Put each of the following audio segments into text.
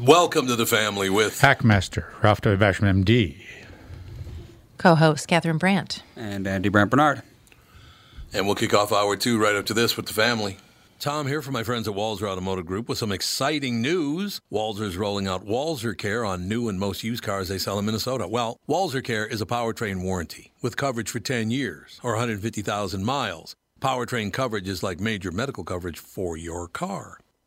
Welcome to the family with Hackmaster, Ralph W. Basham, MD. Co-host Catherine Brandt. And Andy Brandt Barnard. And we'll kick off hour two right up to this with the family. Tom here from my friends at Walser Automotive Group with some exciting news. Walser's rolling out Walser Care on new and most used cars they sell in Minnesota. Well, Walser Care is a powertrain warranty with coverage for 10 years or 150,000 miles. Powertrain coverage is like major medical coverage for your car.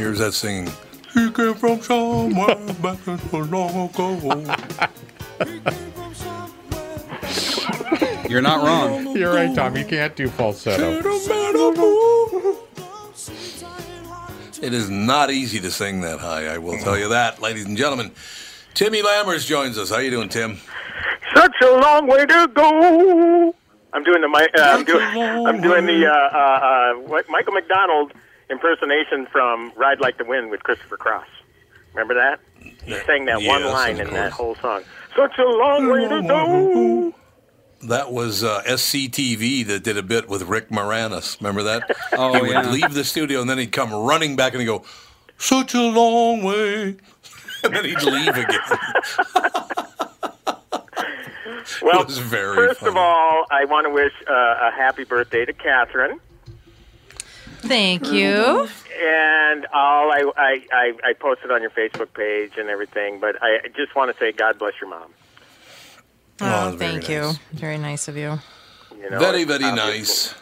Here's that singing. He came from somewhere back so long ago. You're not wrong. You're right, Tom. You can't do falsetto. It is not easy to sing that high, I will tell you that, ladies and gentlemen. Timmy Lammers joins us. How you doing, Tim? Such a long way to go. I'm doing the uh, I'm doing I'm doing the uh, uh, uh, Michael McDonald impersonation from Ride Like the Wind with Christopher Cross. Remember that? He sang that one line of in that whole song. Such a long way to go. That was uh, SCTV that did a bit with Rick Moranis. Remember that? Oh, he would yeah. leave the studio and then he'd come running back and he'd go, "Such a long way," and then he'd leave again. Well, It was very first funny. of all, I want to wish uh, a happy birthday to Catherine. Thank you. And all I, I, I, I posted on your Facebook page and everything, but I just want to say God bless your mom. Oh, very thank you. nice. Very nice of you. You know, very, it's very obviously nice.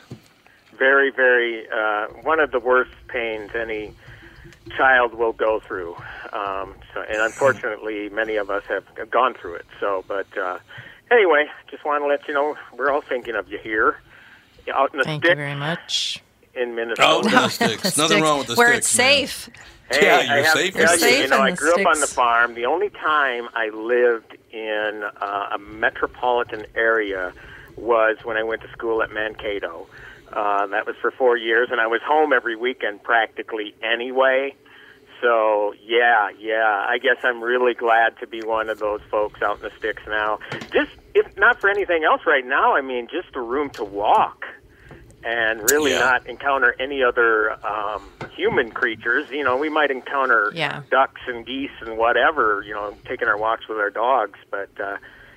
Very, very uh, one of the worst pains any child will go through. Um, so, and unfortunately, many of us have gone through it. So, but uh, anyway, just want to let you know we're all thinking of you here, out in the Thank you sticks very much. In Oh, Minnesota. the sticks. Nothing wrong with the Where sticks. it's man. safe. Hey, Yeah, you're have safe to in tell the you, sticks. you know, I grew the up on the farm. The only time I lived in uh, a metropolitan area was when I went to school at Mankato. Uh, that was for four years, and I was home every weekend practically anyway. So yeah, yeah. I guess I'm really glad to be one of those folks out in the sticks now. Just if not for anything else right now, I mean, just the room to walk. And really Yeah. not encounter any other um, human creatures. You know, we might encounter Yeah. ducks and geese and whatever. You know, taking our walks with our dogs, but uh,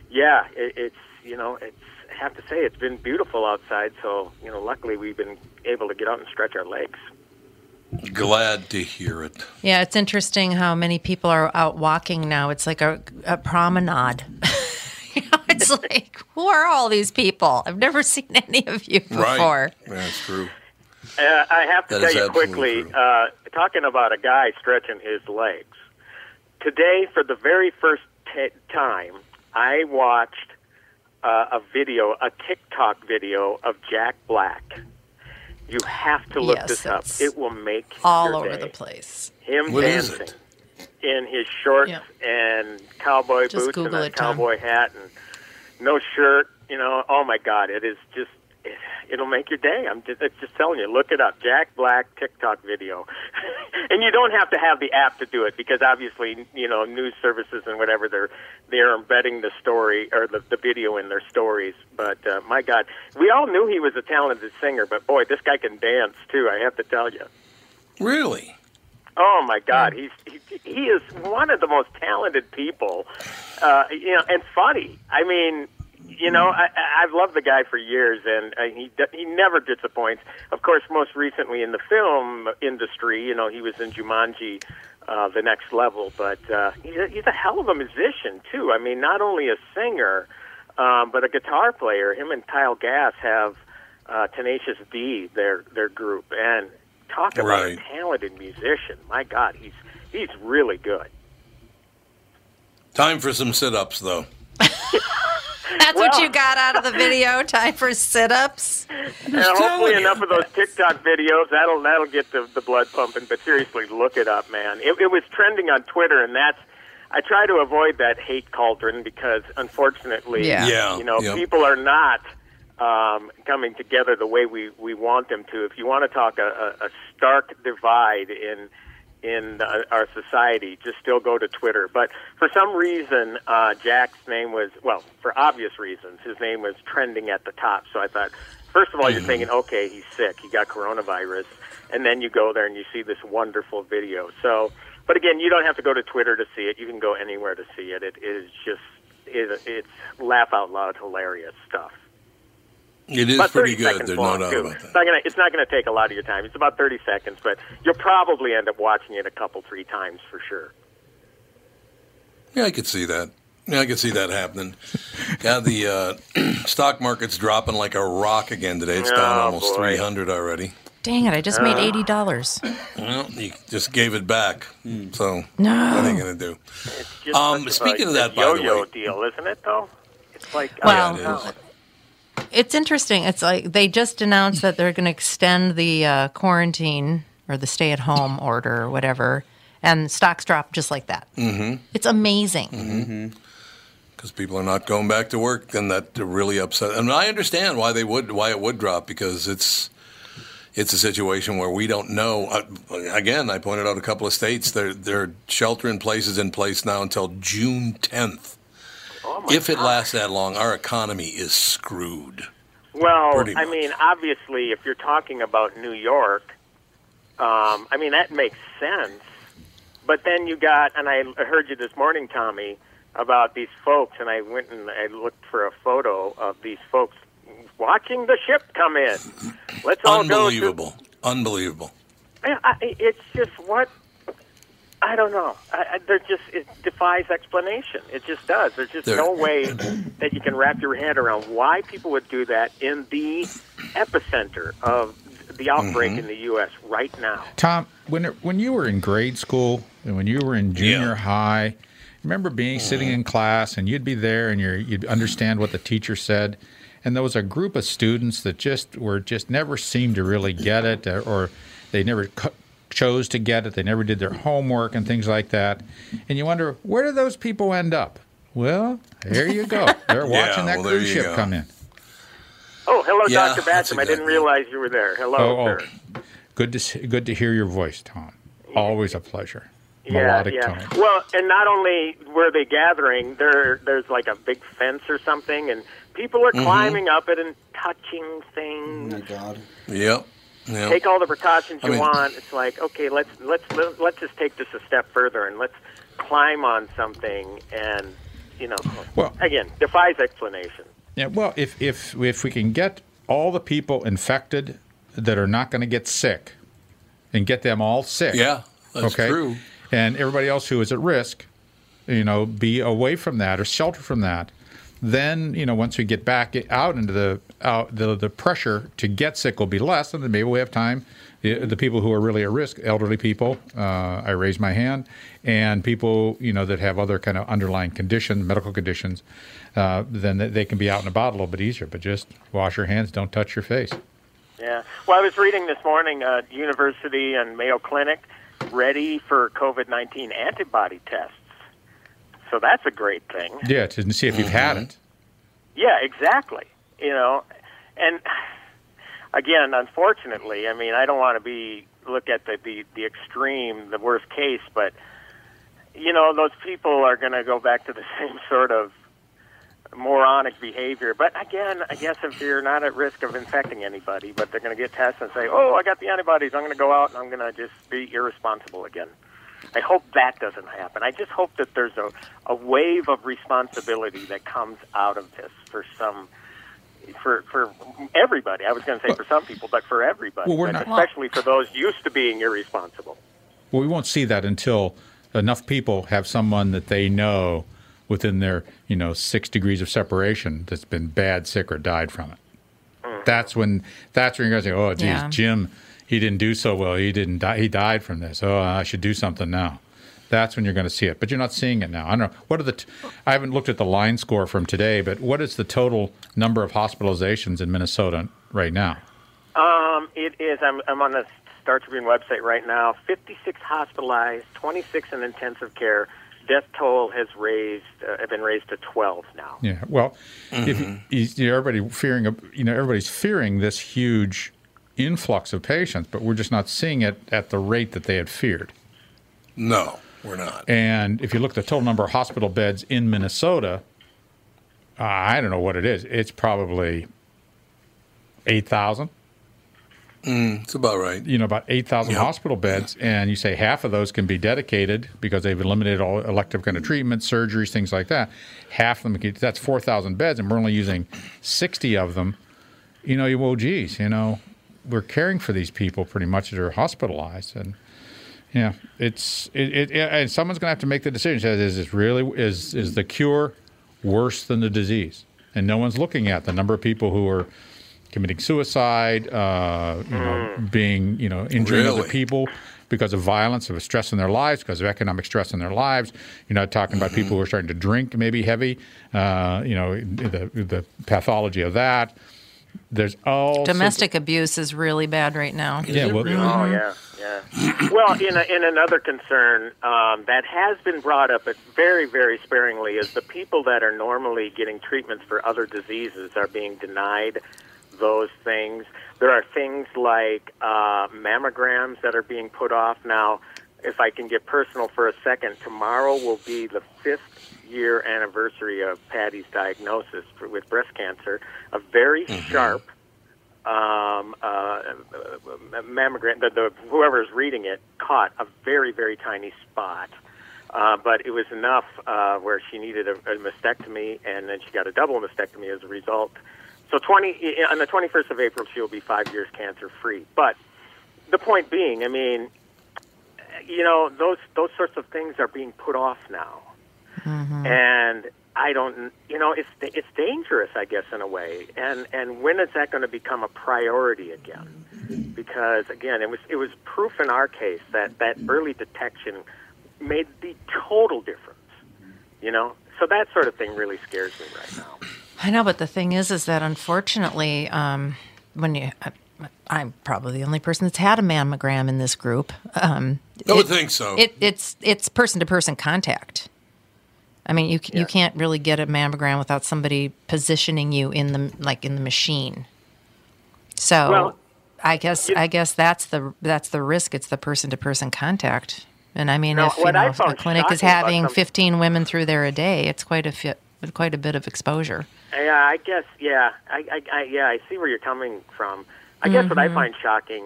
yeah, it, it's you know, it's I have to say it's been beautiful outside. So you know, luckily we've been able to get out and stretch our legs. Glad to hear it. Yeah, it's interesting how many people are out walking now. It's like a, a promenade. you know, it's like, who are all these people? I've never seen any of you before. Right. That's true. Uh, I have to That is tell you quickly, uh, talking about a guy stretching his legs. Today, for the very first t- time, I watched uh, a video, a TikTok video of Jack Black. You have to look Yes, this up. It will make All your over day. the place. Him What is dancing it? In his shorts Yeah. and cowboy Just boots and a it, Tom. cowboy hat and no shirt. You know, oh my God, it is just. It, it'll make your day. I'm just, it's just telling you. Look it up, Jack Black TikTok video, and you don't have to have the app to do it because obviously, you know, news services and whatever they're they're embedding the story or the, the video in their stories. But uh, my God, we all knew he was a talented singer, but boy, this guy can dance too. I have to tell you. Really? Oh my God, he's he, he is one of the most talented people, uh, you know, and funny. I mean, you know, I, I- I've loved the guy for years, and uh, he he never disappoints. Of course, most recently in the film industry, you know, he was in Jumanji, uh, the next level. But uh, he's a, he's a hell of a musician too. I mean, not only a singer, um, but a guitar player. Him and Kyle Gass have uh, Tenacious D, their their group, and talk about Right. a talented musician. My God, he's he's really good. Time for some sit ups, though. That's what you got out of the video? Time for sit ups? And hopefully enough of those TikTok videos that'll that'll get the, the blood pumping. But seriously, look it up, man. It, it was trending on Twitter, and that's I try to avoid that hate cauldron because unfortunately, Yeah. Yeah, you know, yep. people are not um, coming together the way we, we want them to. If you want to talk a, a, stark divide in in uh, our society, just still go to Twitter. But for some reason, uh, Jack's name was well, for obvious reasons, his name was trending at the top. So I thought, first of all, you're thinking, okay, he's sick, he got coronavirus, and then you go there and you see this wonderful video. So, but again, you don't have to go to Twitter to see it. You can go anywhere to see it. It is just it, it's laugh out loud hilarious stuff. It is About pretty good. seconds There's long, no doubt too. about It's that. not gonna it's not gonna take a lot of your time. It's about 30 seconds, but you'll probably end up watching it a couple three times for sure. Yeah, I could see that. Yeah, I could see that happening. Yeah, the uh, stock market's dropping like a rock again today. It's down Oh, almost boy. 300 already. Dang it, I just made $80. Well, you just gave it back. So, No. what are you going to do? It's just Um, such a- speaking of a that, by the yo-yo way- deal, isn't it? Though it's like Well, Yeah, don't it know. is. It's interesting. It's like they just announced that they're going to extend the uh, quarantine or the stay at home order or whatever, and stocks drop just like that. Mm-hmm. It's amazing. because people are not going back to work, then that really upset. And I understand why they would, why it would drop because it's it's a situation where we don't know. Again, I pointed out a couple of states they're they're shelter in places in place now until June 10th. Oh If it God. lasts that long, our economy is screwed. Well, I mean, obviously, if you're talking about New York, um, I mean that makes sense. But then you got, and I heard you this morning, Tommy, about these folks, and I went and I looked for a photo of these folks watching the ship come in. Let's all go. Unbelievable, unbelievable. I, I- it's just what I don't know. I, I, there just it defies explanation. It just does. There's just There- no way that you can wrap your head around why people would do that in the epicenter of the outbreak Mm-hmm. in the U.S. right now. Tom, when when you were in grade school and when you were in junior Yeah. high, remember being sitting in class and you'd be there and you're, you'd understand what the teacher said, and there was a group of students that just were just never seemed to really get it, or, or they never co- chose to get it. They never did their homework and things like that, and you wonder where do those people end up? Well, there you go. They're Yeah, watching that well, cruise ship go. come in. Oh, hello, Yeah, Dr. that's Batcham. I didn't realize you were there. Hello, Oh, sir. oh, good to see, good to hear your voice, Tom. Always a pleasure. Yeah, Melodic yeah. tone. Well, and not only were they gathering, there there's like a big fence or something, and people Mm-hmm. are climbing up it and touching things. Oh my God. Yep. Yep. Take all the precautions I you mean- want. It's like okay, let's let's let's just take this a step further and let's climb on something and you know Well- again defies explanation. Yeah, well, if if if we can get all the people infected that are not going to get sick, and get them all sick, Yeah, that's okay, true. and everybody else who is at risk, you know, be away from that or shelter from that. Then you know, once we get back out into the out the the pressure to get sick will be less, and then maybe we have time. The, the people who are really at risk, elderly people, uh, I raise my hand, and people you know that have other kind of underlying conditions, medical conditions, uh, then they- can be out and about a little bit easier. But just wash your hands, don't touch your face. Yeah. Well, I was reading this morning, uh, University and Mayo Clinic ready for COVID nineteen antibody tests. So that's a great thing. Yeah, to see if you've mm-hmm. had it. Yeah, exactly. You know, and again, unfortunately, I mean, I don't want to be look at the the, the extreme, the worst case, but you know, those people are going to go back to the same sort of moronic behavior. But again, I guess if you're not at risk of infecting anybody, but they're going to get tested and say, "Oh, I got the antibodies. I'm going to go out and I'm going to just be irresponsible again." I hope that doesn't happen. I just hope that there's a, a wave of responsibility that comes out of this for some, for for everybody. I was going to say for some people, but for everybody, Well, we're and not- especially for those used to being irresponsible. Well, we won't see that until enough people have someone that they know within their, you know, six degrees of separation that's been bad, sick, or died from it. Mm-hmm. That's when that's when you're going to say, "Oh, geez, Yeah. Jim, he didn't do so well. He didn't die. He died from this. Oh, I should do something now." That's when you're going to see it, but you're not seeing it now. I don't know what are the. T- I haven't looked at the line score from today, but what is the total number of hospitalizations in Minnesota right now? Um, it is. I'm, I'm on the Star Tribune website right now. 56 hospitalized, 26 in intensive care. Death toll has raised, uh, have been raised to 12 now. Yeah. Well, if you, you know, everybody fearing, you know, everybody's fearing this huge influx of patients, but we're just not seeing it at the rate that they had feared. No, we're not. And if you look at the total number of hospital beds in Minnesota, uh, I don't know what it is. It's probably eight thousand. It's about right. You know, about eight thousand Yep. hospital beds, and you say half of those can be dedicated because they've eliminated all elective kind of treatments, surgeries, things like that. Half of them, can- that's four thousand beds, and we're only using sixty of them. You know, you well, geez, you know, we're caring for these people pretty much that are hospitalized, and yeah, it's it, it, it and someone's going to have to make the decision. Says, is this really is is the cure worse than the disease? And no one's looking at the number of people who are committing suicide, uh, you know, being you know injuring other people because of violence, of stress in their lives, because of economic stress in their lives. You're not talking about people who are starting to drink maybe heavy. Uh, you know, the the pathology of that. There's all sorts of- Domestic abuse is really bad right now. yeah, well, Oh yeah, yeah. Well, in a, in another concern um, that has been brought up, but very very sparingly, is the people that are normally getting treatments for other diseases are being denied those things. There are things like uh, mammograms that are being put off now. If I can get personal for a second, tomorrow will be the fifth year anniversary of Patty's diagnosis for, with breast cancer. A very sharp um, uh, mammogram, the, the, whoever's reading it caught a very, very tiny spot. Uh, but it was enough uh, where she needed a, a mastectomy, and then she got a double mastectomy as a result. So, 20 on the 21st of April, she will be five years cancer free. But the point being, I mean, you know, those those sorts of things are being put off now, and I don't, you know, it's it's dangerous, I guess, in a way. And and when is that going to become a priority again? Because again, it was it was proof in our case that that early detection made the total difference. You know, so that sort of thing really scares me right now. I know, but the thing is, is that unfortunately, um, when you, I, I'm probably the only person that's had a mammogram in this group. Um, I would it- think so. It, it's it's person to person contact. I mean, you c you can't really get a mammogram without somebody positioning you in the like in the machine. So, Well, I guess I guess that's the that's the risk. It's the person to person contact. And I mean, No, if you know, if a clinic is having 15 women through there a day, it's quite a fi- quite a bit of exposure. Yeah, I guess. Yeah, I, I, I yeah, I see where you're coming from. I guess what I Mm-hmm. find shocking,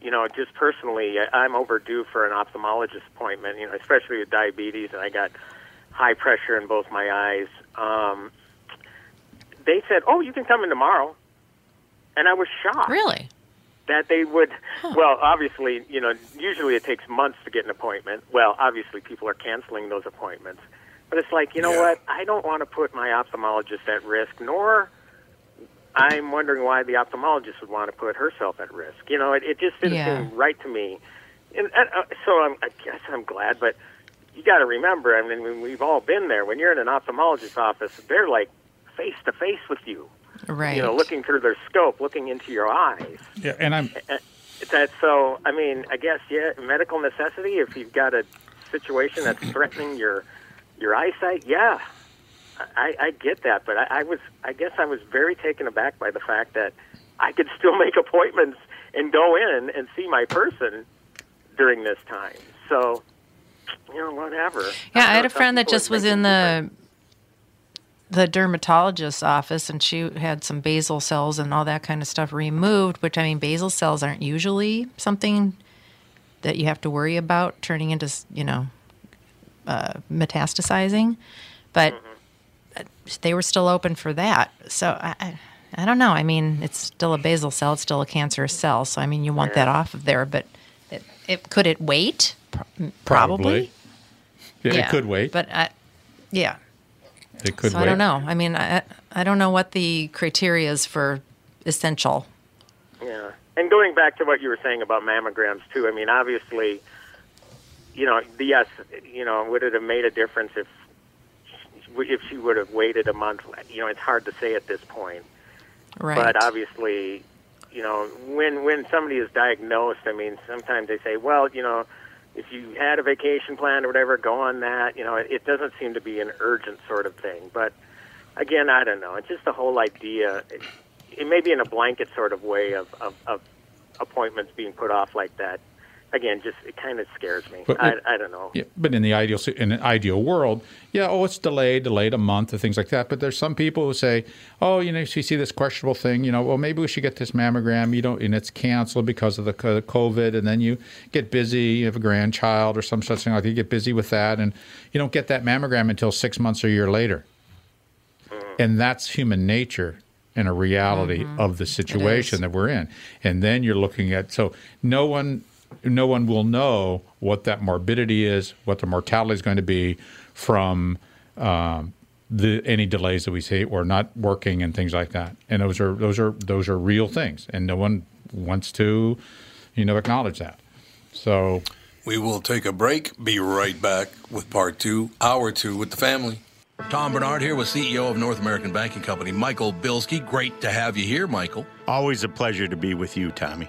you know, just personally, I'm overdue for an ophthalmologist appointment. You know, especially with diabetes, and I got high pressure in both my eyes. Um, they said, "Oh, you can come in tomorrow," and I was shocked Really? that they would. Well, obviously, you know, usually it takes months to get an appointment. Well, obviously, people are canceling those appointments. But it's like, you know what? I don't want to put my ophthalmologist at risk, nor I'm wondering why the ophthalmologist would want to put herself at risk. You know, it, it just didn't Yeah. seem right to me. And, and uh, so I'm, I guess I'm glad, but you got to remember, I mean, when we've all been there. When you're in an ophthalmologist's office, they're like face to face with you. Right. You know, looking through their scope, looking into your eyes. Yeah, and I'm That so, I mean, I guess yeah, medical necessity. If you've got a situation that's threatening your your eyesight, yeah, I, I get that. But I, I was, I guess, I was very taken aback by the fact that I could still make appointments and go in and see my person during this time. So, know, whatever. Yeah, I know had a friend that just was in the the dermatologist's office and she had some basal cells and all that kind of stuff removed, which I mean basal cells aren't usually something that you have to worry about turning into, you know, uh, metastasizing, but uh, they were still open for that. So I, I I don't know. I mean, it's still a basal cell, it's still a cancerous cell, so I mean, you want that off of there, but it, it could it wait? Pro- Probably. Yeah, it could wait. But I, yeah. it could so wait. I don't know. I mean, I I don't know what the criteria is for essential. Yeah. And going back to what you were saying about mammograms too, I mean, obviously, you know, the- yes, you know, would it have made a difference if if she would have waited a month? You know, it's hard to say at this point. Right. But obviously, you know, when when somebody is diagnosed, I mean, sometimes they say, well, you know, if you had a vacation plan or whatever, go on that. You know, it, it doesn't seem to be an urgent sort of thing. But again, I don't know. It's just the whole idea. It, it may be in a blanket sort of way of, of, of appointments being put off like that. Again, just it kind of scares me. But- I, I don't know. Yeah, but in the ideal si- in an ideal world, yeah, oh, it's delayed, delayed a month, or things like that. But there's some people who say, oh, you know, if you see this questionable thing, you know, well, maybe we should get this mammogram. You don't, and it's canceled because of the COVID, and then you get busy. You have a grandchild or some such thing like that. You get busy with that, and you don't get that mammogram until six months or a year later. Mm. And that's human nature and a reality mm-hmm. of the situation that we're in. And then you're looking at so no one no one will know what that morbidity is, what the mortality is going to be from um, the any delays that we see or not working and things like that. And those are those are those are real things, and no one wants to you know acknowledge that. So We will take a break. Be right back with part two, hour two with the family. Tom Barnard here with CEO of North American Banking Company, Michael Bilski. Great to have you here, Michael. Always a pleasure to be with you, Tommy.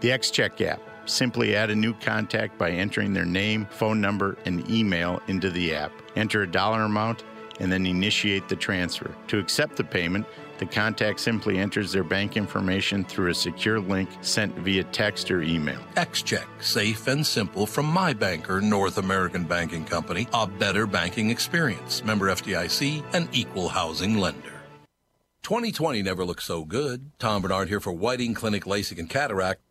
The XCheck app. Simply add a new contact by entering their name, phone number, and email into the app. Enter a dollar amount and then initiate the transfer. To accept the payment, the contact simply enters their bank information through a secure link sent via text or email. XCheck, safe and simple from my banker, North American Banking Company, a better banking experience. Member FDIC, an equal housing lender. 2020 never looked so good. Tom Barnard here for Whiting Clinic LASIK and Cataract.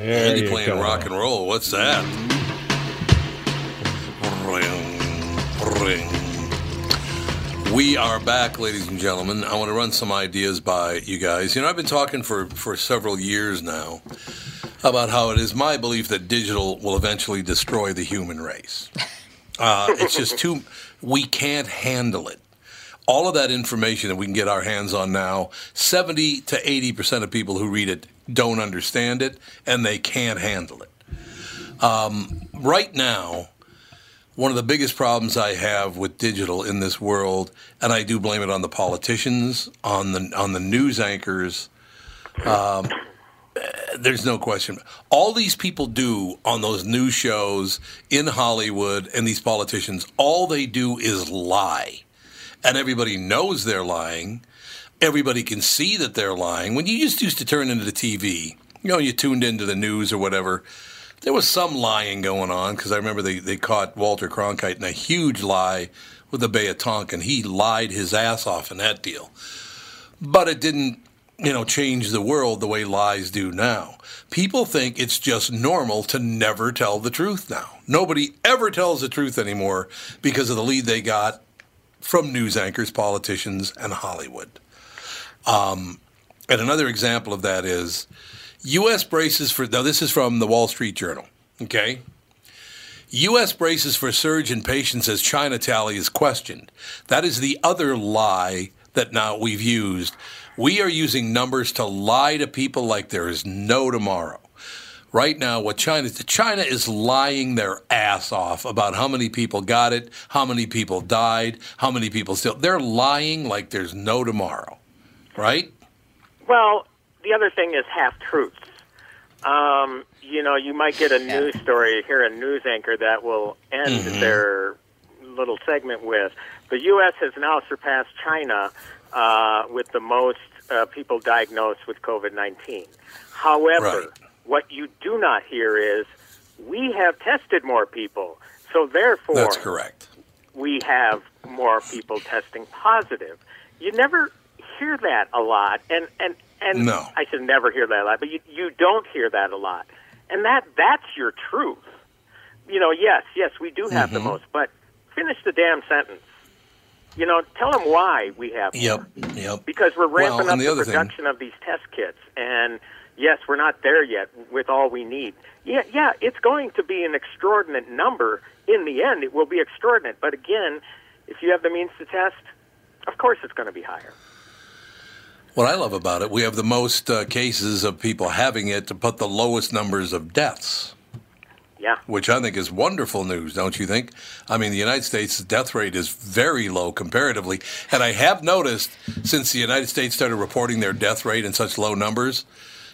Andy you playing go. rock and roll. What's that? Ring, ring. We are back, ladies and gentlemen. I want to run some ideas by you guys. You know, I've been talking for, for several years now about how it is my belief that digital will eventually destroy the human race. Uh, it's just too, we can't handle it. All of that information that we can get our hands on now, 70 to 80% of people who read it don't understand it and they can't handle it. Um, right now, one of the biggest problems I have with digital in this world, and I do blame it on the politicians, on the on the news anchors. Um, there's no question. All these people do on those news shows in Hollywood and these politicians, all they do is lie. And everybody knows they're lying. Everybody can see that they're lying. When you just used to turn into the TV, you know, you tuned into the news or whatever, there was some lying going on because I remember they, they caught Walter Cronkite in a huge lie with the Bay of Tonkin. He lied his ass off in that deal. But it didn't, you know, change the world the way lies do now. People think it's just normal to never tell the truth now. Nobody ever tells the truth anymore because of the lead they got from news anchors, politicians, and Hollywood. Um, and another example of that is U.S. braces for, now this is from the Wall Street Journal, okay? U.S. braces for surge in patients as China tally is questioned. That is the other lie that now we've used. We are using numbers to lie to people like there is no tomorrow. Right now, what China China is lying their ass off about how many people got it, how many people died, how many people still. They're lying like there's no tomorrow, right? Well, the other thing is half truths. Um, you know, you might get a news story, hear a news anchor that will end Mm-hmm. their little segment with the U.S. has now surpassed China uh, with the most uh, people diagnosed with COVID 19. However, Right. What you do not hear is we have tested more people. So, therefore, That's correct. we have more people testing positive. You never hear that a lot, and and and No. I should never hear that a lot, but you you don't hear that a lot, and that that's your truth. You know, yes, yes, we do have Mm-hmm. the most, but finish the damn sentence. You know, tell them why we have more Yep, yep. because we're ramping and up the the, other thing- production of these test kits and yes we're not there yet with all we need yeah yeah it's going to be an extraordinary number in the end it will be extraordinary but again if you have the means to test of course it's going to be higher What I love about it, we have the most uh, cases of people having it, but the lowest numbers of deaths. yeah which I think is wonderful news, don't you think? I mean, the United States' death rate is very low comparatively. And I have noticed since the United States started reporting their death rate in such low numbers,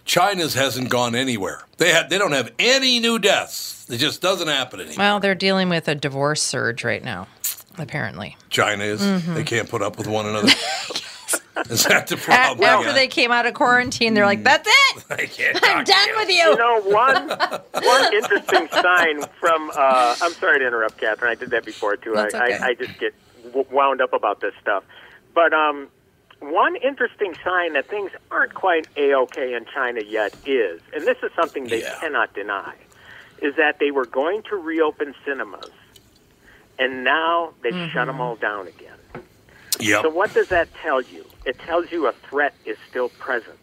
China's hasn't gone anywhere. They, have, they don't have any new deaths. It just doesn't happen anymore. Well, they're dealing with a divorce surge right now, apparently. China is. Mm-hmm. They can't put up with one another. Is that the A- problem? After they came out of quarantine, they're like, "That's it. I'm done you. with you you." know one one interesting sign from uh, i'm sorry to interrupt catherine i did that before too That's I, okay. I, I just get wound up about this stuff but um, one interesting sign that things aren't quite a-ok in china yet is and this is something they Yeah. cannot deny is that they were going to reopen cinemas and now they've Mm-hmm. shut them all down again Yep. so what does that tell you? It tells you a threat is still present.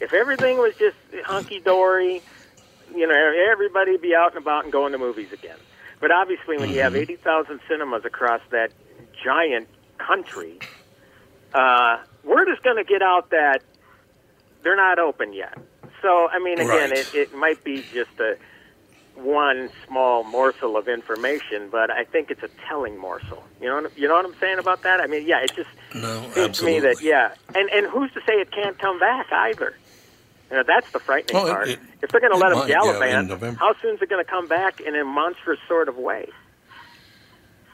If everything was just hunky dory, you know, everybody would be out and about and going to movies again. But obviously, when you have Mm-hmm. eighty thousand cinemas across that giant country, uh, word is going to get out that they're not open yet. So, I mean, again, Right. it, it might be just a one small morsel of information, but I think it's a telling morsel. You know, what, you know what I'm saying about that? I mean, yeah, it just No, seems to me that yeah, and and who's to say it can't come back either? You know, that's the frightening Well, part. it- if they're going to let them yeah, gallivant, November. how soon is it going to come back in a monstrous sort of way?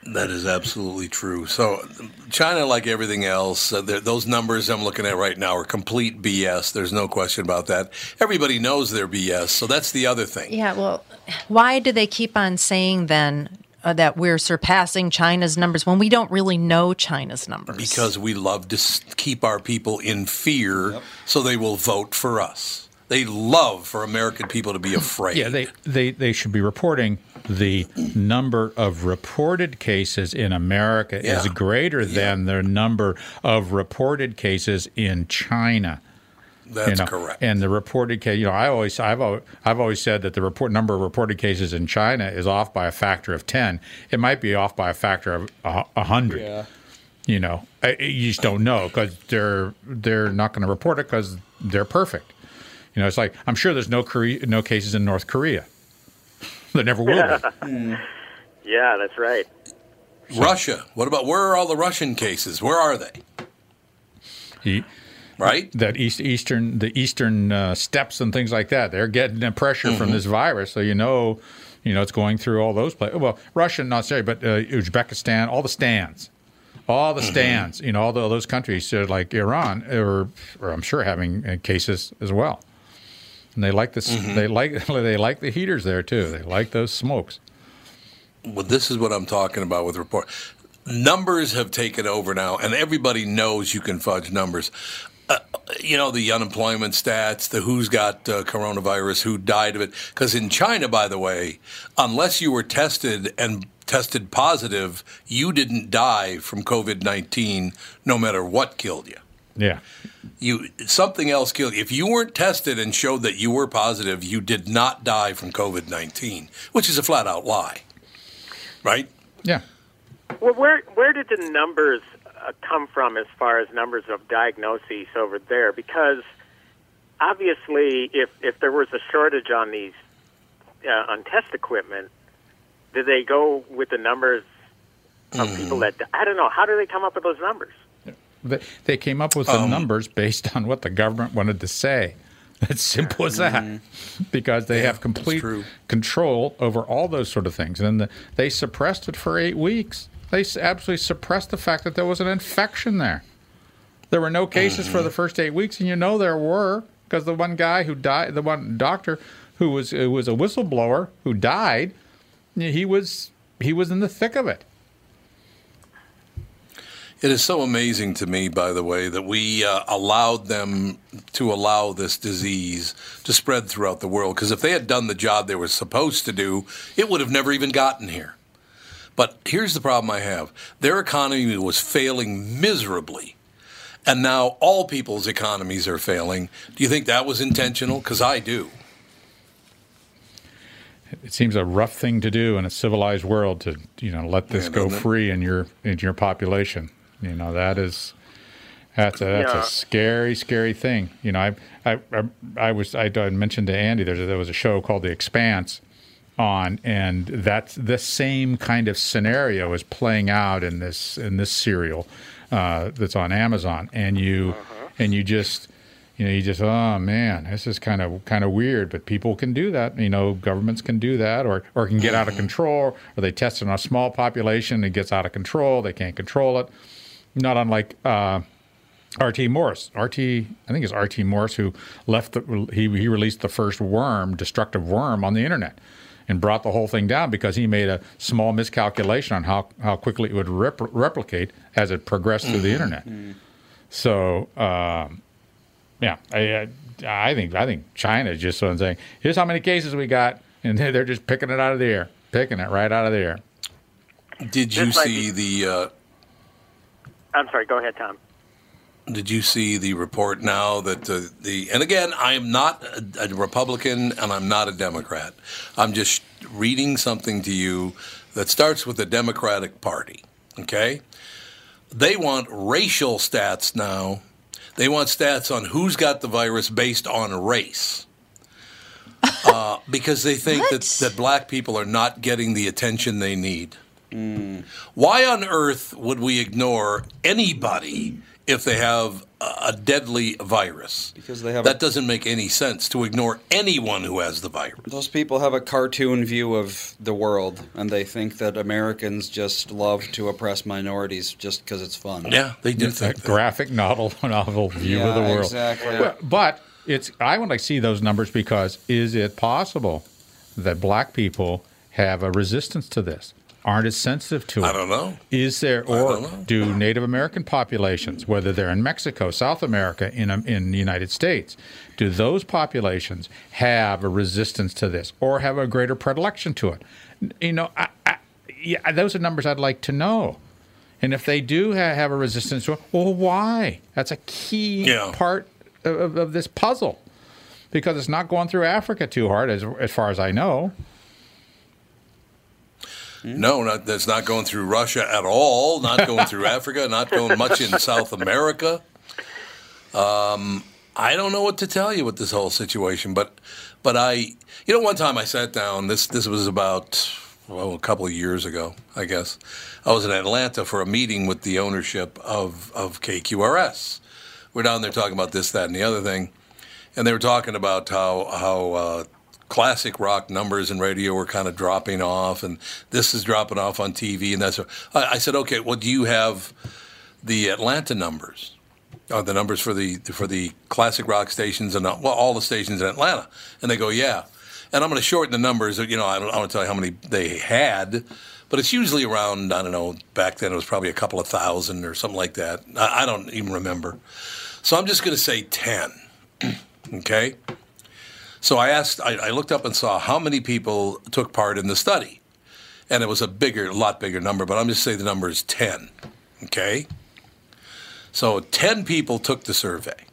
That is absolutely true. So, China, like everything else, uh, those numbers I'm looking at right now are complete BS. There's no question about that. Everybody knows they're BS. So that's the other thing. Yeah, well, why do they keep on saying then uh, that we're surpassing China's numbers when we don't really know China's numbers? Because we love to keep our people in fear, so they will vote for us. They love for American people to be afraid. Yeah, they, they, they should be reporting the number of reported cases in America is Yeah. greater than the number of reported cases in China. That's you know, correct. And the reported case, you know, I always, I've, al- I've always said that the report number of reported cases in China is off by a factor of ten. It might be off by a factor of a, a hundred. Yeah. You know, you just don't know because they're they're not going to report it because they're perfect. You know, it's like I'm sure there's no Korea, no cases in North Korea. there never will be. Yeah, that's right. Russia. What about where are all the Russian cases? Where are they? He- Right? that east eastern the eastern uh, steppes and things like that. They're getting the pressure from this virus, so you know, you know it's going through all those places. Well, Russia, not necessarily, but uh, Uzbekistan, all the stands, all the stands. You know, all the, those countries uh, like Iran, or, or I'm sure having uh, cases as well. And they like this. They like they like the heaters there too. They like those smokes. Well, this is what I'm talking about with report. Numbers have taken over now, and everybody knows you can fudge numbers. Uh, you know the unemployment stats, the who's got uh, coronavirus, who died of it. Because in China, by the way, unless you were tested and tested positive, you didn't die from COVID nineteen, no matter what killed you. Yeah. You something else killed you. If you weren't tested and showed that you were positive, you did not die from COVID nineteen, which is a flat out lie. Right? Yeah. Well, where where did the numbers uh, come from as far as numbers of diagnoses over there? Because obviously, if if there was a shortage on these uh, on test equipment, did they go with the numbers of people that I don't know? How do they come up with those numbers? They, came up with the um, numbers based on what the government wanted to say. It's simple as that. Mm-hmm. Because they have complete control over all those sort of things. And the, they suppressed it for eight weeks. They absolutely suppressed the fact that there was an infection there. There were no cases for mm-hmm. the first eight weeks, and you know there were because the one guy who died, the one doctor who was who was a whistleblower who died, he was he was in the thick of it. It is so amazing to me, by the way, that we uh, allowed them to allow this disease to spread throughout the world. Because if they had done the job they were supposed to do, it would have never even gotten here. But here's the problem I have their economy was failing miserably. And now all people's economies are failing. Do you think that was intentional? Because I do. it seems a rough thing to do in a civilized world to you know let this Yeah, go free in your in your population. You know that is that's a, that's Yeah. a scary scary thing. You know I I I, I was I, I mentioned to Andy there there was a show called The Expanse on and that's the same kind of scenario is playing out in this in this serial uh, that's on Amazon and you and you just you know, you just, oh man, this is kind of kind of weird. But people can do that. You know, governments can do that, or or can get out of control, or they test it on a small population, it gets out of control. They can't control it. Not unlike uh, R.T. Morris. R.T. I think it's R.T. Morris who left. The, he he released the first worm, destructive worm, on the internet, and brought the whole thing down because he made a small miscalculation on how how quickly it would rep- replicate as it progressed through the internet. So. Um, yeah, I, I I think I think China is just sort of saying, "Here's how many cases we got," and they're they're just picking it out of the air, picking it right out of the air. Did you This might see the uh, I'm sorry. Go ahead, Tom. Did you see the report now that uh, the and again I am not a, a Republican and I'm not a Democrat. I'm just reading something to you that starts with the Democratic Party. Okay, they want racial stats now. They want stats on who's got the virus based on race. Uh, because they think that, that black people are not getting the attention they need. Why on earth would we ignore anybody if they have a, a deadly virus. Because they have that a- doesn't make any sense to ignore anyone who has the virus. Those people have a cartoon view of the world, and they think that Americans just love to oppress minorities just because it's fun. Yeah, they do It's a think that. graphic novel novel view of the world. exactly. But, but it's I want to see those numbers because is it possible that black people have a resistance to this? Aren't as sensitive to it? I don't know. Is there, or do Native American populations, whether they're in Mexico, South America, in um, in the United States, do those populations have a resistance to this, or have a greater predilection to it? You know, I, I, yeah, those are numbers I'd like to know. And if they do ha- have a resistance to it, well, why? That's a key Yeah. part of, of, of this puzzle, because it's not going through Africa too hard, as as far as I know. No, not, that's not going through Russia at all. Not going through Africa. Not going much in South America. Um, I don't know what to tell you with this whole situation, but but I, you know, one time I sat down. This this was about well a couple of years ago, I guess. I was in Atlanta for a meeting with the ownership of of KQRS. We're down there talking about this, that, and the other thing, and they were talking about how how uh, classic rock numbers in radio were kind of dropping off, and this is dropping off on TV, and that's. I, I said, okay, well, do you have the Atlanta numbers? Uh, the numbers for the for the classic rock stations and well, all the stations in Atlanta, and they go, yeah. And I'm going to shorten the numbers. You know, I don't, I don't tell you how many they had, but it's usually around. I don't know. Back then, it was probably a couple of thousand or something like that. I, I don't even remember. So I'm just going to say ten. okay. So I asked. I, I looked up and saw how many people took part in the study, and it was a bigger, a lot bigger number. But I'm just saying the number is ten. Okay. So 10 people took the survey.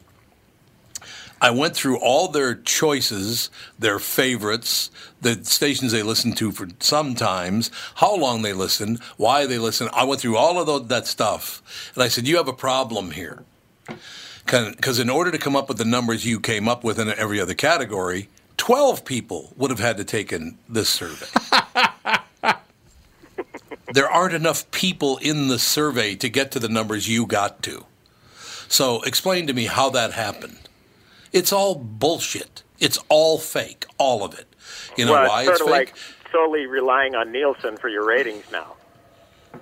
I went through all their choices, their favorites, the stations they listened to for sometimes, how long they listened, why they listened. I went through all of that stuff. And I said, You have a problem here. Because in order to come up with the numbers you came up with in every other category, 12 people would have had to take in this survey. there aren't enough people in the survey to get to the numbers you got to. So explain to me how that happened. It's all bullshit. It's all fake, all of it. You know well, why it's it's sort of fake? like solely relying on Nielsen for your ratings now.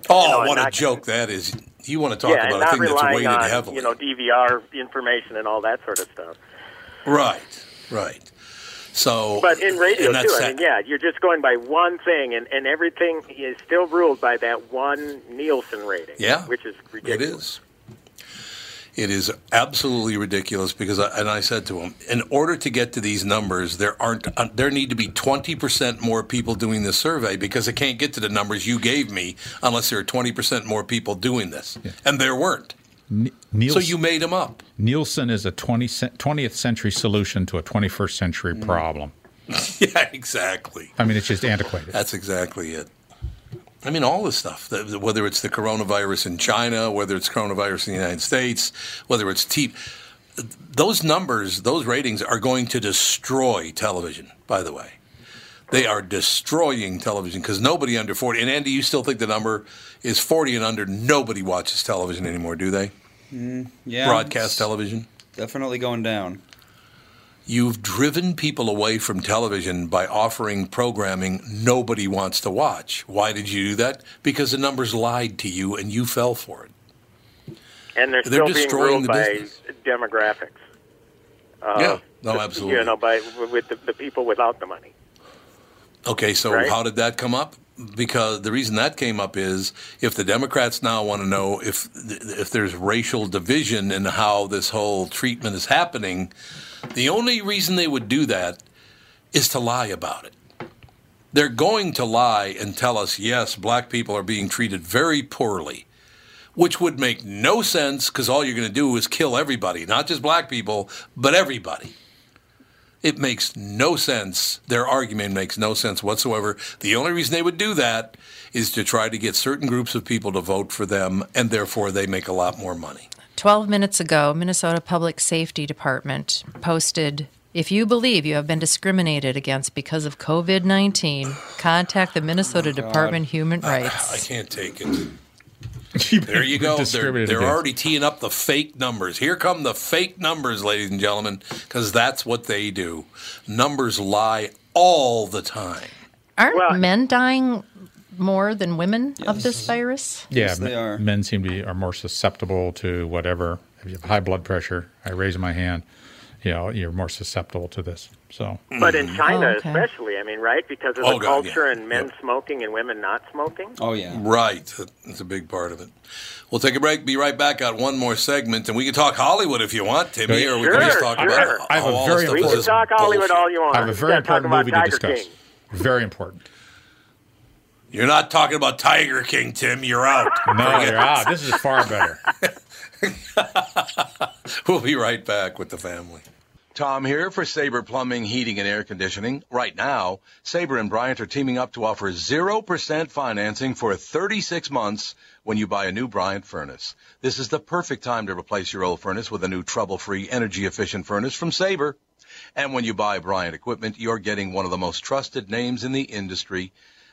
oh, you know, what a joke that is. You want to talk yeah, about a thing that's weighted on heavily. you know DVR information and all that sort of stuff. right, right. So, But in radio too, I mean, yeah, you're just going by one thing, and, and everything is still ruled by that one Nielsen rating. Yeah, which is ridiculous. is. It is absolutely ridiculous because, I, and I said to him, in order to get to these numbers, there aren't uh, there need to be twenty percent more people doing this survey because I can't get to the numbers you gave me unless there are twenty percent more people doing this, and there weren't. Nielsen, So you made them up. Nielsen is a 20, 20th century solution to a 21st century Mm. problem. yeah, exactly. I mean, it's just antiquated. That's exactly it. I mean, all this stuff, the- whether it's the coronavirus in China, whether it's coronavirus in the United States, whether it's T, those numbers, those ratings are going to destroy television, by the way. They are destroying television because nobody under 40, and Andy, you still think the number is 40 and under, nobody watches television anymore, do they? Mm, yeah, Broadcast television? Definitely going down. You've driven people away from television by offering programming nobody wants to watch. Why did you do that? Because the numbers lied to you and you fell for it. And they're They're still being destroying the by business. demographics. Uh, yeah, no, absolutely. You know, by with the, the people without the money. Okay, so Right. how did that come up? Because the reason that came up is if the Democrats now want to know if if there's racial division in how this whole treatment is happening, the only reason they would do that is to lie about it. They're going to lie and tell us, yes, black people are being treated very poorly, which would make no sense because all you're going to do is kill everybody, not just black people, but everybody. It makes no sense. Their argument makes no sense whatsoever. The only reason they would do that is to try to get certain groups of people to vote for them, and therefore they make a lot more money. 12 minutes ago, Minnesota Public Safety Department posted if you believe you have been discriminated against because of COVID 19, contact the Minnesota oh, Department of Human Rights. I Rights. can't take it. There you go. They're, they're already teeing up the fake numbers. Here come the fake numbers, ladies and gentlemen, because that's what they do. Numbers lie all the time. Aren't Well- men dying more than women of this virus? Yeah, Yes, they men- are. men seem to be are more susceptible to whatever. If you have high blood pressure, I raise my hand. You know, you're more susceptible to this. So But in mm-hmm. China, Oh, okay. especially, I mean, right? Because of Oh, the God, culture yeah. and men Yep. smoking and women not smoking. Oh yeah. Right. That's a big part of it. We'll take a break, be right back, on one more segment, and we can talk Hollywood if you want, Timmy, or we can just talk sure. about I have how a all very this stuff We can talk Hollywood bullshit. all you want. I have a very important movie to discuss. King. Very important. You're not talking about Tiger King, Tim. You're out. No, you're out. This is far better. We'll be right back with the family. Tom here for Sabre Plumbing, Heating, and Air Conditioning. Right now, Sabre and Bryant are teaming up to offer 0% financing for 36 months when you buy a new Bryant furnace. This is the perfect time to replace your old furnace with a new trouble-free, energy-efficient furnace from Sabre. And when you buy Bryant equipment, you're getting one of the most trusted names in the industry.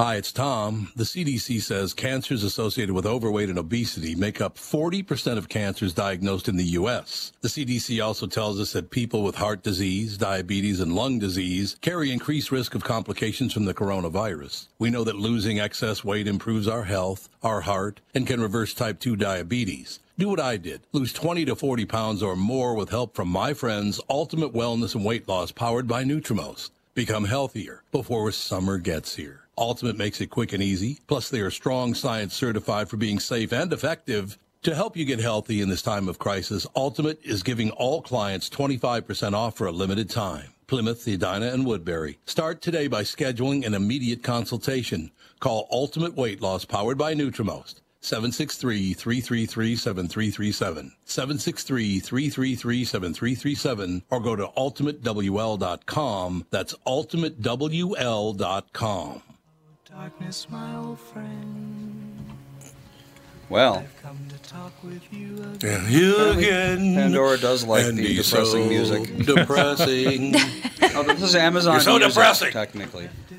Hi, it's Tom. The CDC says cancers associated with overweight and obesity make up 40% of cancers diagnosed in the U.S. The CDC also tells us that people with heart disease, diabetes, and lung disease carry increased risk of complications from the coronavirus. We know that losing excess weight improves our health, our heart, and can reverse type 2 diabetes. Do what I did. Lose 20 to 40 pounds or more with help from my friends Ultimate Wellness and Weight Loss powered by Nutrimost. Become healthier before summer gets here. Ultimate makes it quick and easy. Plus, they are strong science certified for being safe and effective. To help you get healthy in this time of crisis, Ultimate is giving all clients 25% off for a limited time. Plymouth, Edina, and Woodbury. Start today by scheduling an immediate consultation. Call Ultimate Weight Loss powered by Nutrimost. 763-333-7337. 763-333-7337 or go to ultimatewl.com. That's ultimatewl.com. Darkness, my old friend, Well, come to talk with you again. And you again. Pandora does like and the depressing so music. depressing. Oh, this is Amazon. You're so music, depressing. Technically,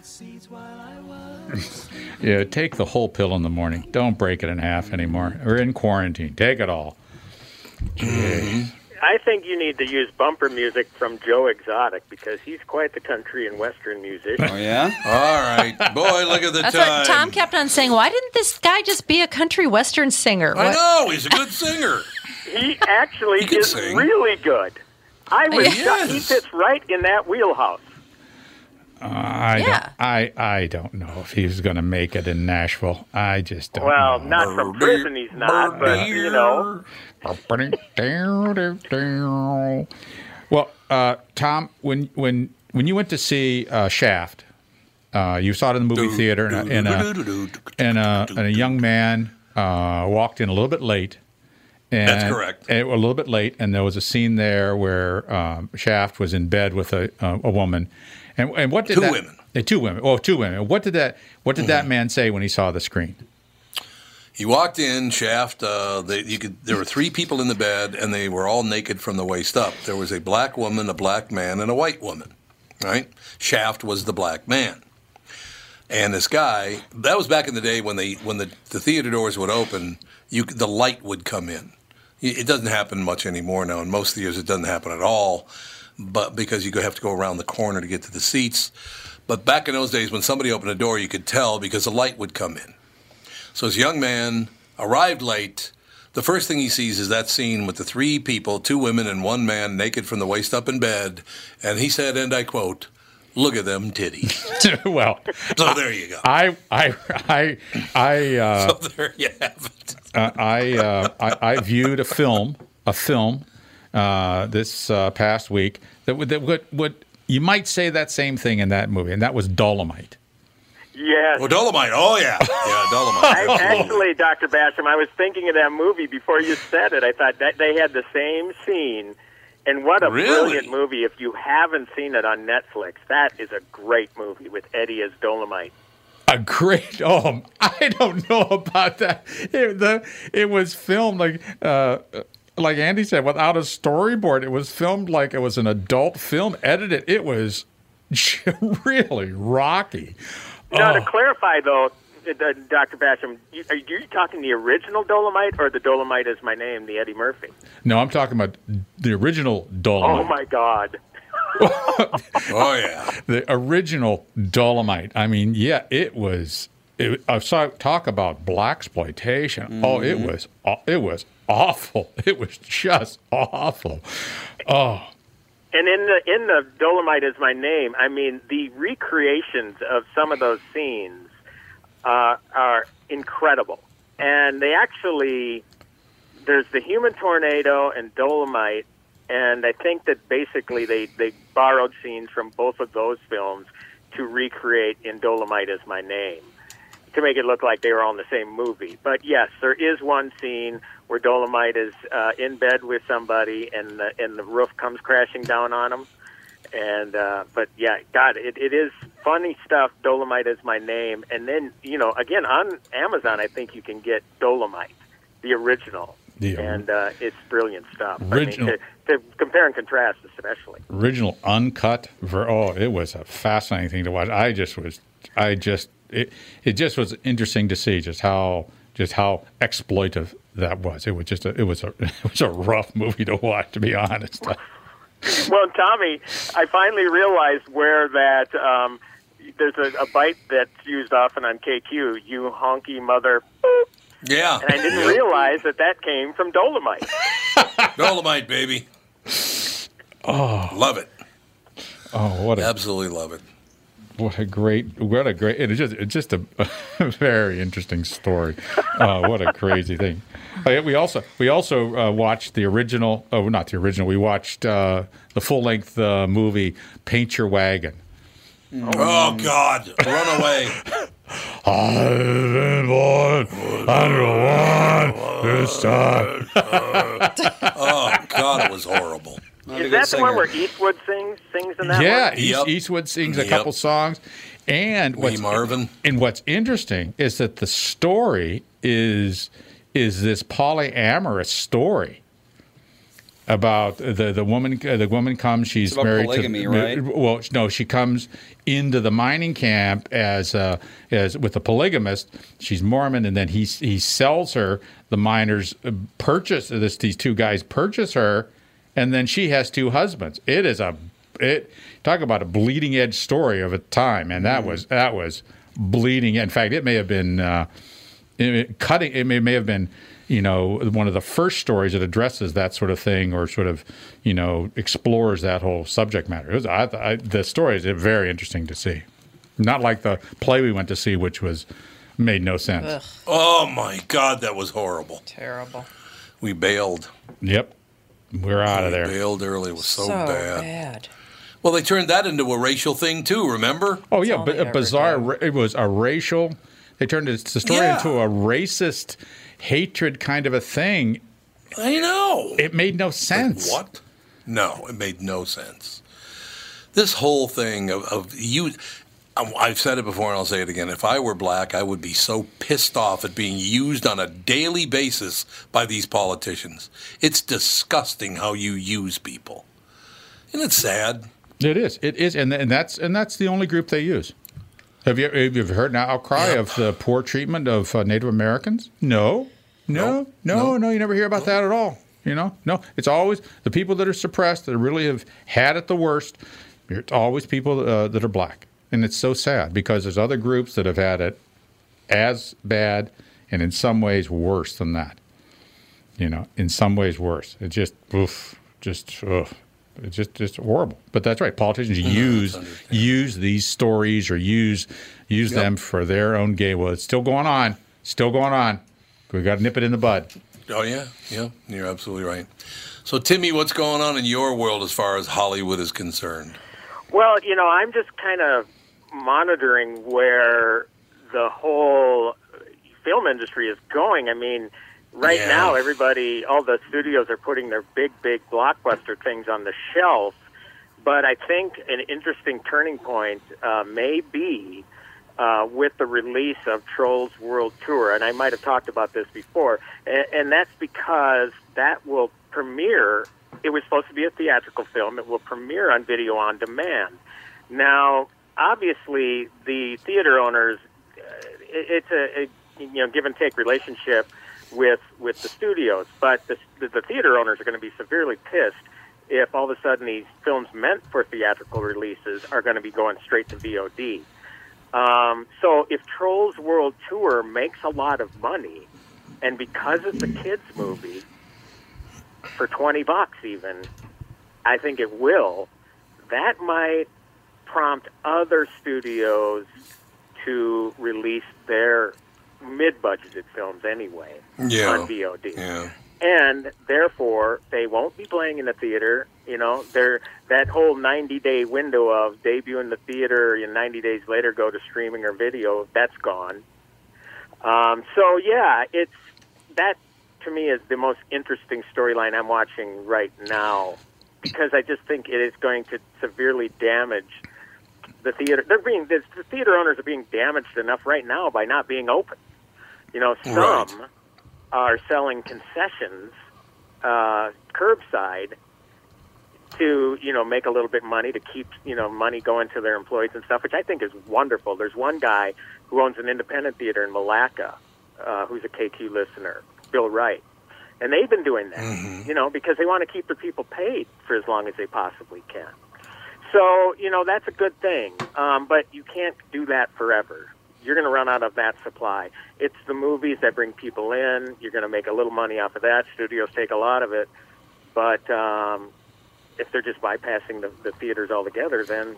Yeah, take the whole pill in the morning. Don't break it in half anymore. We're in quarantine. Take it all. Mm-hmm. I think you need to use bumper music from Joe Exotic because he's quite the country and western musician. oh yeah. All right. Boy, look at the That's time. what Tom kept on saying. Why didn't this guy just be a country western singer? I What- know. He's a good singer. he actually He can is sing. really good. I was He shocked. He is. fits right in that wheelhouse. I Yeah. don't. I I don't know if he's going to make it in Nashville. I just don't. Well, know. not from prison, he's not, but you know. Well, uh, Tom, when when when you went to see uh, Shaft, uh, you saw it in the movie theater, and a, and a, and a, and a young man uh, walked in a little bit late. And, That's correct. a little bit late, and there was a scene there where um, Shaft was in bed with a a woman, and and what did Two that, women. uh, two women, oh, two women. What did that What did Mm-hmm. that man say when he saw the screen? He walked in, Shaft. Uh, they, you could. There were three people in the bed, and they were all naked from the waist up. There was a black woman, a black man, and a white woman. Right? Shaft was the black man, and this guy. That was back in the day when they when the, the theater doors would open. You the light would come in. It it doesn't happen much anymore now. In most theaters, it doesn't happen at all, but because you have to go around the corner to get to the seats. But back in those days, when somebody opened a door, you could tell because the light would come in. So this young man arrived late. The first thing he sees is that scene with the three people, two women and one man, naked from the waist up in bed. And he said, and I quote, "Look at them titties." well, so there you go. I I I I. Uh, So there you have it. uh, I, uh, I I viewed a film, a film, uh, this uh, past week that would that would, would you might say that same thing in that movie, and that was Dolemite. Yes. Oh, Dolemite. Oh yeah, yeah, Dolemite. I, actually, Dr. Basham, I was thinking of that movie before you said it. I thought that they had the same scene. And what a Really? brilliant movie. If you haven't seen it on Netflix, that is a great movie with Eddie as Dolemite. A great oh I don't know about that. It, the it was filmed like uh, like Andy said, without a storyboard. It was filmed like it was an adult film, edited. It was really rocky. Now, Oh. to clarify, though, uh, uh Dr. Basham, are you talking the original Dolemite or the Dolemite is my name, the Eddie Murphy? No, I'm talking about the original Dolemite. Oh, my God. Oh yeah. the original Dolemite. I mean, yeah, it was. It, I saw talk about black exploitation. Oh, mm-hmm. it was. Uh, it was awful. It was just awful. Oh, And in the in the Dolemite is my name. I mean, the recreations of some of those scenes uh, are incredible, and they actually there's the human tornado and Dolemite, and I think that basically they they borrowed scenes from both of those films to recreate in Dolemite is my name to make it look like they were all in the same movie. But yes, there is one scene where Dolemite is uh, in bed with somebody, and the and the roof comes crashing down on him. And uh, but yeah, God, it, it is funny stuff. Dolemite is my name, and then you know, again on Amazon, I think you can get Dolemite, the original, The and uh, it's brilliant stuff. I mean, Original. to, to compare and contrast, especially. original uncut. Ver- oh, it was a fascinating thing to watch. I just was. I just. It. It just was interesting to see just how just how exploitive that was. It was just. A, it was a. It was a rough movie to watch. To be honest. Well, Tommy, I finally realized where that um, there's a, a bite that's used often on KQ. You honky mother. boop. Yeah. And I didn't realize that that came from Dolemite. Dolemite, baby. Oh, Love it. oh, what a Absolutely love it. What a great, what a great, it's just, it's just a, very interesting story. Uh, what a crazy thing. Oh, we also, we also uh, watched the original, oh, not the original, we watched uh, the full length uh, movie Paint Your Wagon. Oh God, run away. I've been born under one this time. Oh God, it was horrible. Is that the one where Eastwood sings sings in that yeah, one? East, Eastwood sings a Yep. couple songs, and Lee what's Marvin. And what's interesting is that the story is is this polyamorous story about the the woman. uh, The woman comes. She's It's about married polygamy, to right? well, no, she comes into the mining camp as uh, as with a polygamist. She's Mormon, and then he he sells her. The miners uh, purchase this. These two guys purchase her, and then she has two husbands. It is a it talk about a bleeding edge story of a time, and that was that was bleeding. In fact, it may have been uh, it- it- cutting. It may, may have been you know one of the first stories that addresses that sort of thing, or sort of you know explores that whole subject matter. It was, I, I, the story is very interesting to see. Not like the play we went to see, which was made no sense. Oh my God, that was horrible. Terrible. We bailed. Yep, we're out of there. bailed early. It was so, bad. bad. Well, they turned that into a racial thing too. Remember? Oh yeah, but a bizarre. do. ra- It was a racial. They turned the story Yeah. into a racist hatred kind of a thing. I know. It made no sense. What? No, it made no sense. This whole thing of, of you. I've said it before and I'll say it again. If I were black, I would be so pissed off at being used on a daily basis by these politicians. It's disgusting how you use people. And it's sad? It is. It is, and and that's and that's the only group they use. Have you have you heard an outcry of the poor treatment of uh, Native Americans? No, no, no, no, You never hear about that at all. You know, no. It's always the people that are suppressed that really have had it the worst. It's always people uh, that are black, and it's so sad because there's other groups that have had it as bad, and in some ways worse than that. You know, in some ways worse. It just, oof, just, ugh. It's just, just horrible. But that's right. Politicians use use these stories or use use them for their own gain. Well, it's still going on. Still going on. We got to nip it in the bud. Oh yeah, yeah, you're absolutely right. So Timmy, what's going on in your world as far as Hollywood is concerned? Well, you know, I'm just kind of monitoring where the whole film industry is going. I mean, right Yeah. now, everybody, all the studios are putting their big, big blockbuster things on the shelf. But I think an interesting turning point uh, may be uh, with the release of Trolls World Tour, and I might have talked about this before, and, and that's because that will premiere. It was supposed to be a theatrical film. It will premiere on video on demand. Now, obviously, the theater owners, uh, it, it's a, a you know give and take relationship with with the studios, but the, the theater owners are going to be severely pissed if all of a sudden these films meant for theatrical releases are going to be going straight to VOD. Um, so if Trolls World Tour makes a lot of money, and because it's a kids movie, for twenty bucks even, I think it will. That might prompt other studios to release their mid-budgeted films anyway Yeah. on VOD Yeah. and therefore they won't be playing in the theater. You know, they're that whole 90 day window of debut in the theater and 90 days later go to streaming or video. That's gone. Um, so yeah, it's that to me is the most interesting storyline I'm watching right now because I just think it is going to severely damage the theater. They're being the the theater owners are being damaged enough right now by not being open. You know, some Right. are selling concessions uh, curbside to you know make a little bit money to keep you know money going to their employees and stuff, which I think is wonderful. There's one guy who owns an independent theater in Malacca, uh, who's a KQ listener, Bill Wright, and they've been doing that, you know, because they want to keep the people paid for as long as they possibly can. So you know that's a good thing, um, but you can't do that forever. You're going to run out of that supply. It's the movies that bring people in. You're going to make a little money off of that. Studios take a lot of it, but um, if they're just bypassing the, the theaters altogether, then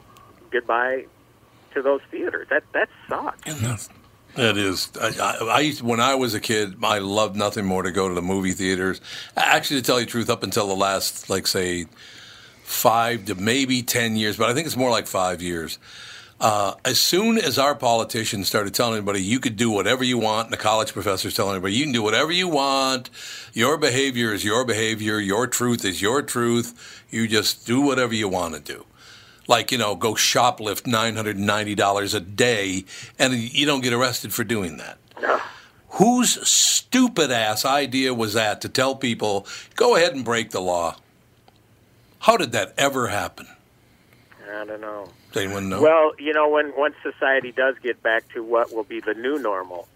goodbye to those theaters. That that sucks. It is. I, I, I when I was a kid, I loved nothing more to go to the movie theaters. Actually, to tell you the truth, up until the last, like, say, five to maybe ten years, but I think it's more like five years. Uh, as soon as our politicians started telling everybody you could do whatever you want, and the college professors telling everybody you can do whatever you want, your behavior is your behavior, your truth is your truth, you just do whatever you want to do. Like you know go shoplift $990 a day and you don't get arrested for doing that. Whose stupid ass idea was that to tell people go ahead and break the law how did that ever happen I don't know. does anyone know Well, you know, when once society does get back to what will be the new normal,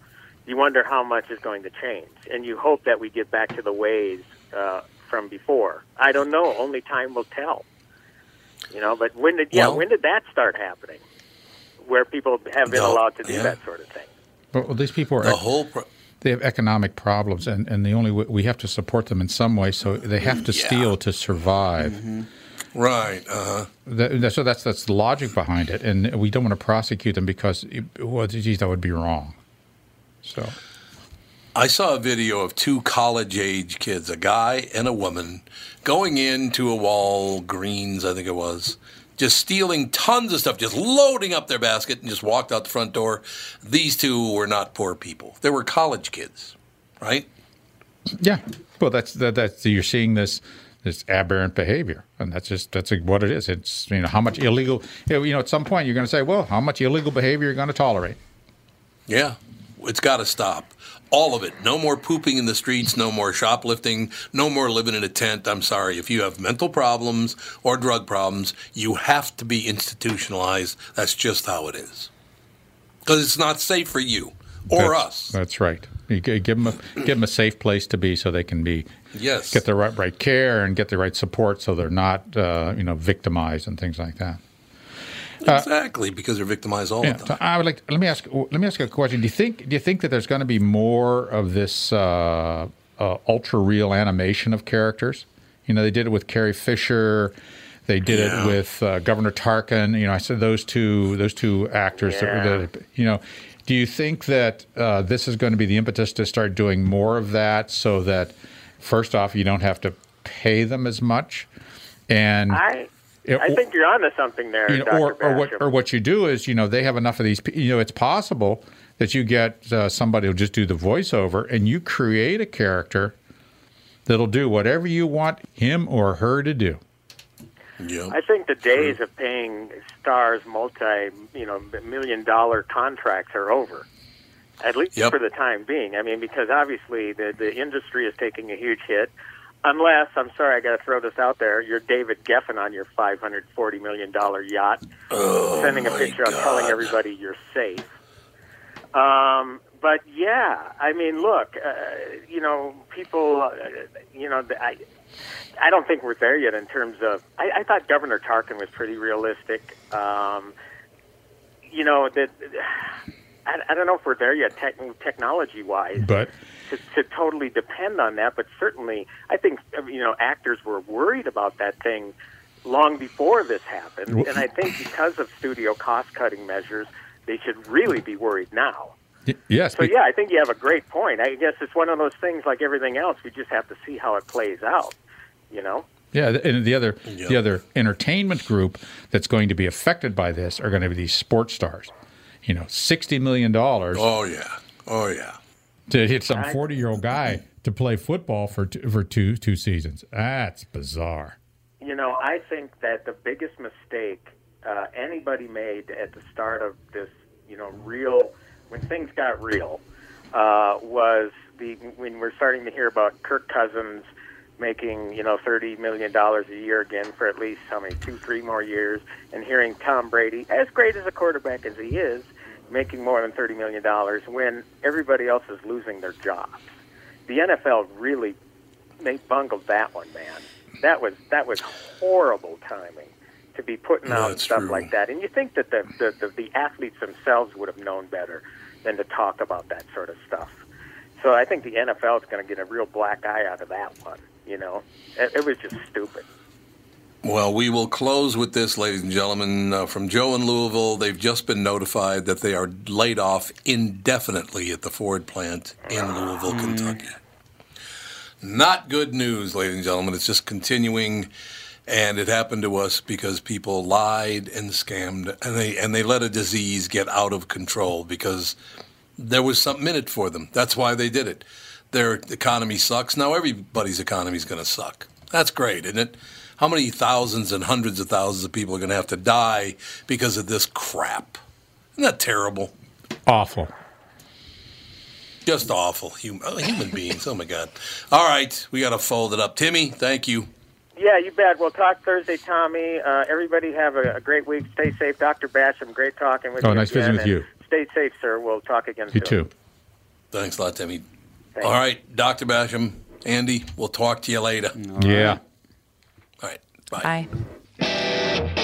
you wonder how much is going to change, and you hope that we get back to the ways uh, from before. I don't know. Only time will tell. You know, but when did yeah Well- when did that start happening? Where people have been No, allowed to do yeah. that sort of thing. But well, these people are the whole pro- they have economic problems, and, and the only way we have to support them in some way, so they have to Yeah. steal to survive. right uh-huh That, so that's that's the logic behind it, and we don't want to prosecute them because, well, geez, that would be wrong. So I saw a video of two college age kids, a guy and a woman, going into a Walgreens, I think it was, just stealing tons of stuff, just loading up their basket and just walked out the front door. These two were not poor people. They were college kids, right? yeah, well, that's that, that's you're seeing this this aberrant behavior, and that's just that's what it is. It's you know how much illegal. You know, at some point you're going to say, well, how much illegal behavior you're going to tolerate. Yeah, it's got to stop. All of it. No more pooping in the streets, no more shoplifting, no more living in a tent. I'm sorry. If you have mental problems or drug problems, you have to be institutionalized. That's just how it is. Because it's not safe for you or That's- us. That's right. You give them a, give them a safe place to be, so they can be Yes. get the right right care and get the right support, so they're not uh, you know victimized and things like that. Exactly, because they're victimized all Yeah, the time. I would like. Let me ask. Let me ask you a question. Do you think? Do you think that there's going to be more of this uh, uh, ultra real animation of characters? You know, they did it with Carrie Fisher. They did Yeah. it with uh, Governor Tarkin. You know, I said those two. Those two actors. that- Yeah. that- you know, do you think that uh, this is going to be the impetus to start doing more of that, so that first off, you don't have to pay them as much, and I Yeah, I think you're onto something there, you know, Dr. or, or what or what you do is you know they have enough of these you know it's possible that you get uh, somebody who'll just do the voiceover and you create a character that'll do whatever you want him or her to do Yep. I think the days of paying stars multi, you know, million dollar contracts are over. At least Yep. for the time being. I mean, because obviously the the industry is taking a huge hit. Unless I'm sorry, I got to throw this out there. You're David Geffen on your 540 million dollar yacht, Oh, sending a my picture out telling everybody you're safe. Um, but yeah, I mean, look, uh, you know, people, uh, you know, I, I don't think we're there yet in terms of. I, I thought Governor Tarkin was pretty realistic. Um, you know that. I, I don't know if we're there yet, tech, technology wise, But to, to totally depend on that. But certainly, I think uh, you know actors were worried about that thing long before this happened, and I think because of studio cost cutting measures, they should really be worried now. y- yes, So yeah, I think you have a great point. I guess it's one of those things like everything else. We just have to see how it plays out. You know. Yeah, and the other Yeah. the other entertainment group that's going to be affected by this are going to be these sports stars. You know, sixty million dollars Oh yeah. Oh yeah. To hit some forty year old guy to play football for two, for two two seasons. That's bizarre. You know, I think that the biggest mistake uh, anybody made at the start of this, you know, real when things got real, uh, was the when we're starting to hear about Kirk Cousins making you know thirty million dollars a year again for at least how many two three more years, and hearing Tom Brady, as great as a quarterback as he is, making more than thirty million dollars when everybody else is losing their jobs. The NFL really they bungled that one, man. That was that was horrible timing to be putting Yeah, out stuff true. like that. And you think that the, the the the athletes themselves would have known better than to talk about that sort of stuff. So I think the NFL is going to get a real black eye out of that one. You know, it, it was just stupid. Well, we will close with this, ladies and gentlemen. Uh, from Joe in Louisville, they've just been notified that they are laid off indefinitely at the Ford plant in Louisville, Kentucky. Not good news, ladies and gentlemen. It's just continuing, and it happened to us because people lied and scammed, and they and they let a disease get out of control because there was something in it for them. That's why they did it. Their economy sucks. Now everybody's economy is going to suck. That's great, isn't it? How many thousands and hundreds of thousands of people are going to have to die because of this crap? Isn't that terrible? Awful. Just awful. Hum- oh, human beings. Oh, my God. All right. We got to fold it up. Timmy, thank you. Yeah, you bet. We'll talk Thursday, Tommy. Uh, everybody have a, a great week. Stay safe, Dr. Basham. Great talking with Oh, you. nice again, visiting with you. Stay safe, sir. We'll talk again You soon. too. Thanks a lot, Timmy. All right. Dr. Basham, Andy, we'll talk to you later. Yeah. All right. Bye. Bye.